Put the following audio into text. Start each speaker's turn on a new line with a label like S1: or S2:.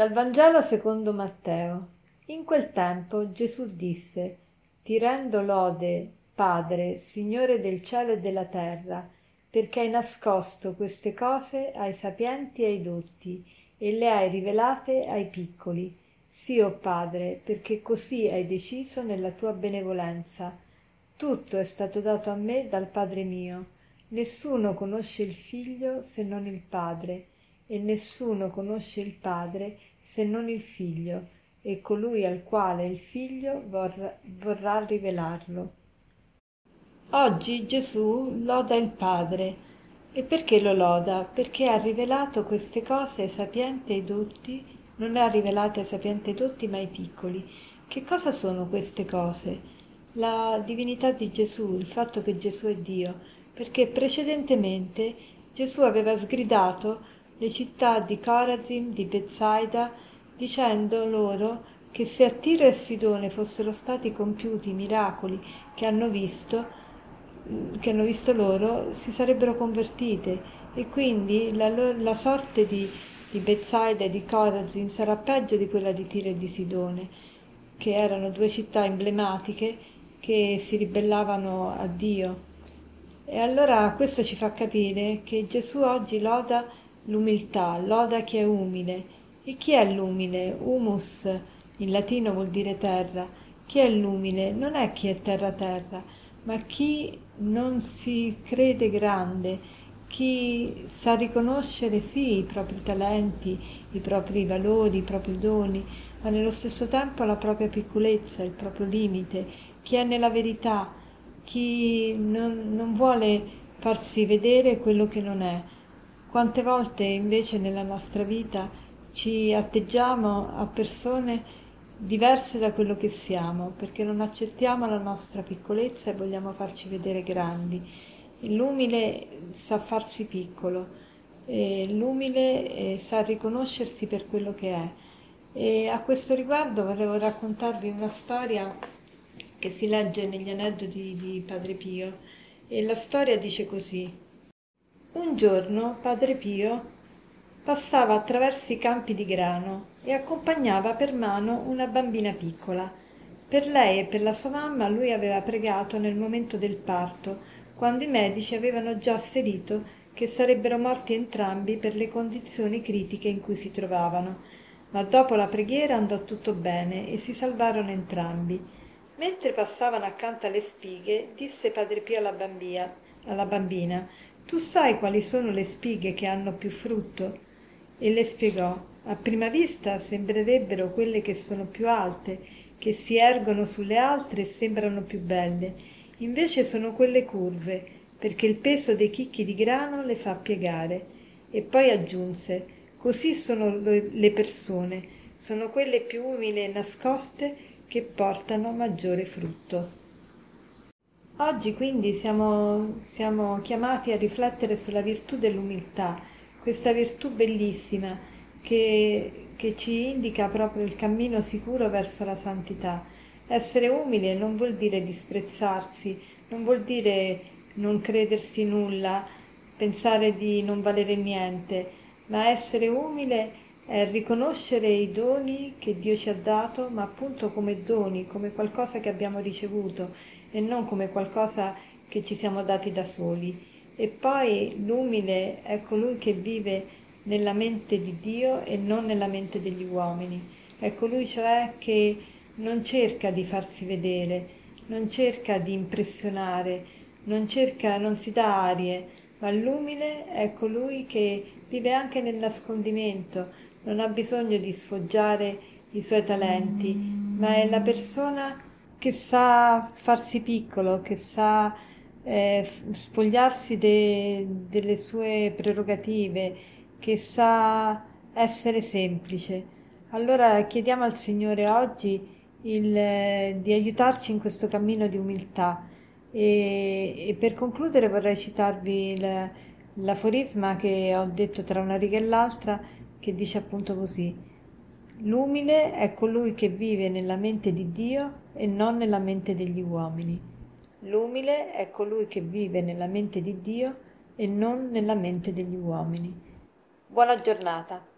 S1: Dal Vangelo secondo Matteo. In quel tempo Gesù disse, Ti rendo lode, Padre, Signore del cielo e della terra, perché hai nascosto queste cose ai sapienti e ai dotti, e le hai rivelate ai piccoli. Sì, o oh Padre, perché così hai deciso nella tua benevolenza. Tutto è stato dato a me dal Padre mio. Nessuno conosce il Figlio se non il Padre, e nessuno conosce il Padre se non il Figlio, e colui al quale il Figlio vorrà, vorrà rivelarlo. Oggi Gesù loda il Padre. E perché lo loda? Perché ha rivelato queste cose ai sapienti e ai dotti, non le ha rivelate ai sapienti e ai dotti, ma ai piccoli. Che cosa sono queste cose? La divinità di Gesù, il fatto che Gesù è Dio, perché precedentemente Gesù aveva sgridato le città di Corazim, di Bethsaida, dicendo loro che se a Tiro e Sidone fossero stati compiuti i miracoli che hanno visto, che hanno visto loro, si sarebbero convertite e quindi la, la sorte di, di Bethsaida e di Corazim sarà peggio di quella di Tiro e di Sidone, che erano due città emblematiche che si ribellavano a Dio. E allora questo ci fa capire che Gesù oggi loda l'umiltà, loda chi è umile. E chi è l'umile? Humus in latino vuol dire terra. Chi è l'umile? Non è chi è terra terra, ma chi non si crede grande, chi sa riconoscere sì i propri talenti, i propri valori, i propri doni, ma nello stesso tempo la propria piccolezza, il proprio limite, chi è nella verità, chi non, non vuole farsi vedere quello che non è. Quante volte invece nella nostra vita ci atteggiamo a persone diverse da quello che siamo, perché non accettiamo la nostra piccolezza e vogliamo farci vedere grandi. L'umile sa farsi piccolo, l'umile sa riconoscersi per quello che è. E a questo riguardo volevo raccontarvi una storia che si legge negli aneddoti di Padre Pio e la storia dice così. Un giorno Padre Pio passava attraverso i campi di grano e accompagnava per mano una bambina piccola. Per lei e per la sua mamma lui aveva pregato nel momento del parto, quando i medici avevano già asserito che sarebbero morti entrambi per le condizioni critiche in cui si trovavano. Ma dopo la preghiera andò tutto bene e si salvarono entrambi. Mentre passavano accanto alle spighe, disse padre Pio alla, bambina, tu sai quali sono le spighe che hanno più frutto? E le spiegò, a prima vista sembrerebbero quelle che sono più alte, che si ergono sulle altre e sembrano più belle, invece sono quelle curve, perché il peso dei chicchi di grano le fa piegare. E poi aggiunse, così sono le persone, sono quelle più umili e nascoste che portano maggiore frutto. Oggi quindi siamo, siamo chiamati a riflettere sulla virtù dell'umiltà, questa virtù bellissima che, che ci indica proprio il cammino sicuro verso la santità. Essere umile non vuol dire disprezzarsi, non vuol dire non credersi nulla, pensare di non valere niente, ma essere umile è riconoscere i doni che Dio ci ha dato, ma appunto come doni, come qualcosa che abbiamo ricevuto e non come qualcosa che ci siamo dati da soli. E poi l'umile è colui che vive nella mente di Dio e non nella mente degli uomini. È colui cioè che non cerca di farsi vedere, non cerca di impressionare, non cerca, non si dà arie, ma l'umile è colui che vive anche nel nascondimento, non ha bisogno di sfoggiare i suoi talenti, ma è la persona che sa farsi piccolo, che sa eh, spogliarsi de, delle sue prerogative, che sa essere semplice. Allora chiediamo al Signore oggi il, eh, di aiutarci in questo cammino di umiltà e, e per concludere vorrei citarvi il, l'aforisma che ho detto tra una riga e l'altra che dice appunto così. L'umile è colui che vive nella mente di Dio e non nella mente degli uomini. L'umile è colui che vive nella mente di Dio e non nella mente degli uomini. Buona giornata.